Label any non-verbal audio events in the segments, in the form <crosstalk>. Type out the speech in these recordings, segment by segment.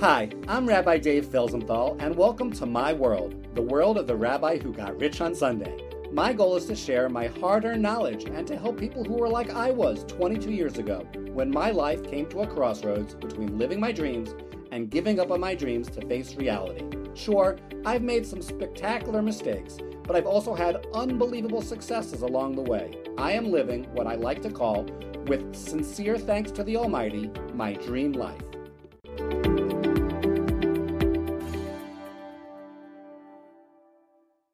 Hi, I'm Rabbi Dave Felsenthal, and welcome to my world, the world of the rabbi who got rich on Sunday. My goal is to share my hard earned knowledge and to help people who are like I was 22 years ago, when my life came to a crossroads between living my dreams and giving up on my dreams to face reality. Sure, I've made some spectacular mistakes, but I've also had unbelievable successes along the way. I am living what I like to call, with sincere thanks to the Almighty, my dream life.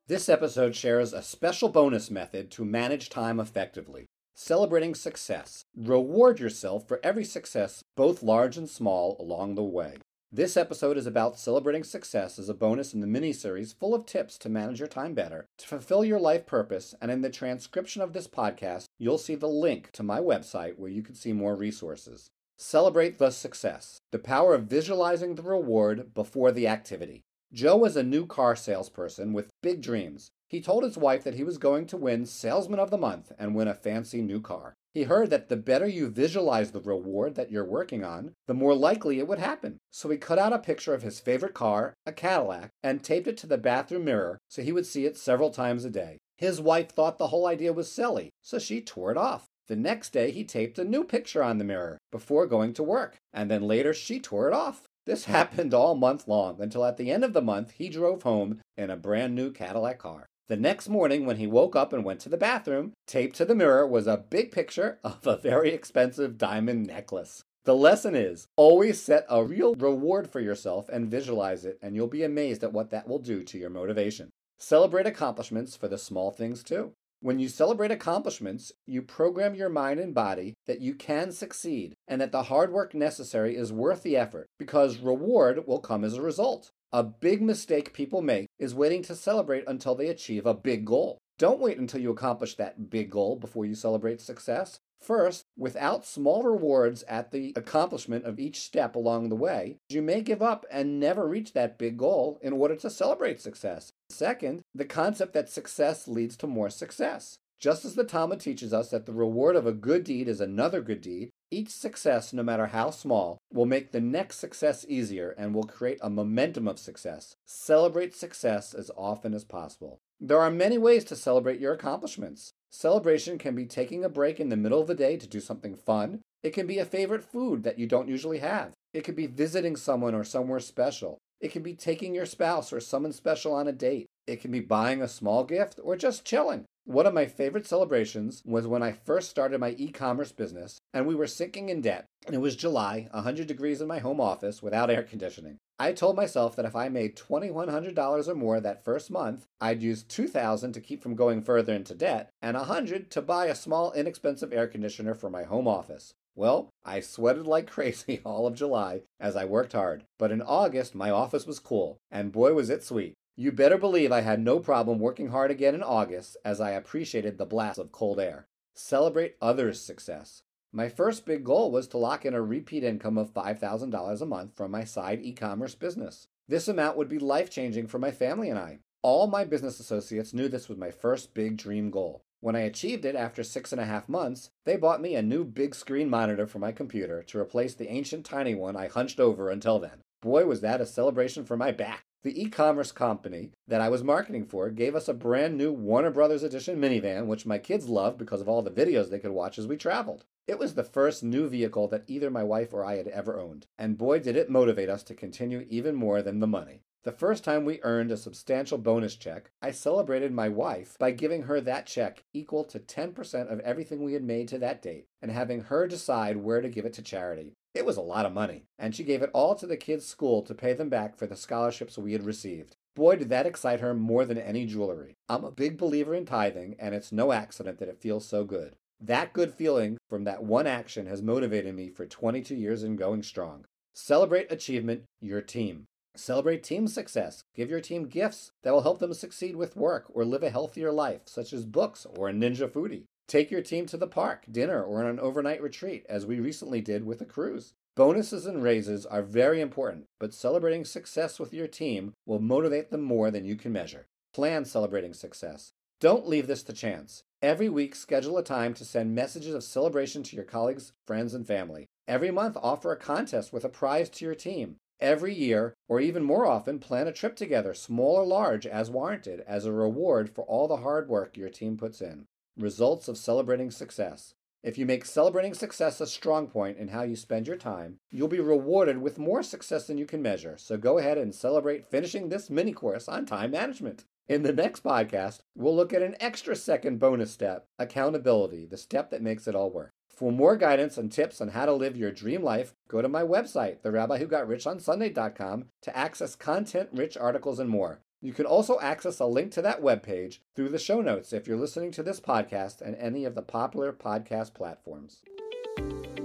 This episode shares a special bonus method to manage time effectively. Celebrating success. Reward yourself for every success, both large and small, along the way. This episode is about celebrating success as a bonus in the mini series full of tips to manage your time better, to fulfill your life purpose, and in the transcription of this podcast, you'll see the link to my website where you can see more resources. Celebrate the success, the power of visualizing the reward before the activity. Joe was a new car salesperson with big dreams. He told his wife that he was going to win Salesman of the Month and win a fancy new car. He heard that the better you visualize the reward that you're working on, the more likely it would happen. So he cut out a picture of his favorite car, a Cadillac, and taped it to the bathroom mirror so he would see it several times a day. His wife thought the whole idea was silly, so she tore it off. The next day, he taped a new picture on the mirror before going to work, and then later she tore it off. This <laughs> happened all month long until at the end of the month he drove home in a brand new Cadillac car. The next morning, when he woke up and went to the bathroom, taped to the mirror was a big picture <laughs> of a very expensive diamond necklace. The lesson is always set a real reward for yourself and visualize it, and you'll be amazed at what that will do to your motivation. Celebrate accomplishments for the small things too. When you celebrate accomplishments, you program your mind and body that you can succeed and that the hard work necessary is worth the effort because reward will come as a result. A big mistake people make is waiting to celebrate until they achieve a big goal. Don't wait until you accomplish that big goal before you celebrate success. First, without small rewards at the accomplishment of each step along the way, you may give up and never reach that big goal in order to celebrate success. Second, the concept that success leads to more success. Just as the Talmud teaches us that the reward of a good deed is another good deed, each success, no matter how small, will make the next success easier and will create a momentum of success. Celebrate success as often as possible. There are many ways to celebrate your accomplishments. Celebration can be taking a break in the middle of the day to do something fun. It can be a favorite food that you don't usually have. It could be visiting someone or somewhere special. It can be taking your spouse or someone special on a date. It can be buying a small gift or just chilling. One of my favorite celebrations was when I first started my e commerce business and we were sinking in debt. It was July, 100 degrees in my home office without air conditioning. I told myself that if I made $2,100 or more that first month, I'd use $2,000 to keep from going further into debt and $100 to buy a small, inexpensive air conditioner for my home office. Well, I sweated like <laughs> crazy all of July as I worked hard, but in August my office was cool, and boy was it sweet. You better believe I had no problem working hard again in August as I appreciated the blast of cold air. Celebrate others' success. My first big goal was to lock in a repeat income of $5,000 a month from my side e commerce business. This amount would be life changing for my family and I. All my business associates knew this was my first big dream goal. When I achieved it after six and a half months, they bought me a new big screen monitor for my computer to replace the ancient tiny one I hunched over until then. Boy, was that a celebration for my back. The e commerce company that I was marketing for gave us a brand new Warner Brothers Edition minivan, which my kids loved because of all the videos they could watch as we traveled. It was the first new vehicle that either my wife or I had ever owned, and boy, did it motivate us to continue even more than the money. The first time we earned a substantial bonus check, I celebrated my wife by giving her that check equal to 10% of everything we had made to that date and having her decide where to give it to charity. It was a lot of money, and she gave it all to the kids' school to pay them back for the scholarships we had received. Boy, did that excite her more than any jewelry. I'm a big believer in tithing, and it's no accident that it feels so good. That good feeling from that one action has motivated me for 22 years and going strong. Celebrate achievement, your team. Celebrate team success. Give your team gifts that will help them succeed with work or live a healthier life, such as books or a Ninja Foodi. Take your team to the park, dinner, or an overnight retreat, as we recently did with a cruise. Bonuses and raises are very important, but celebrating success with your team will motivate them more than you can measure. Plan celebrating success. Don't leave this to chance. Every week, schedule a time to send messages of celebration to your colleagues, friends, and family. Every month, offer a contest with a prize to your team. Every year, or even more often, plan a trip together, small or large, as warranted, as a reward for all the hard work your team puts in. Results of celebrating success. If you make celebrating success a strong point in how you spend your time, you'll be rewarded with more success than you can measure. So go ahead and celebrate finishing this mini course on time management. In the next podcast, we'll look at an extra second bonus step accountability, the step that makes it all work. For more guidance and tips on how to live your dream life, go to my website, therabbiwhogotrichonsunday.com, to access content rich articles and more. You can also access a link to that webpage through the show notes if you're listening to this podcast and any of the popular podcast platforms.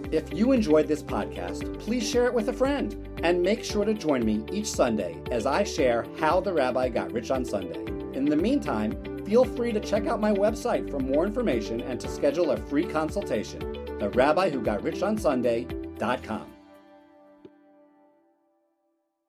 If you enjoyed this podcast, please share it with a friend and make sure to join me each Sunday as I share how the rabbi got rich on Sunday. In the meantime, feel free to check out my website for more information and to schedule a free consultation, the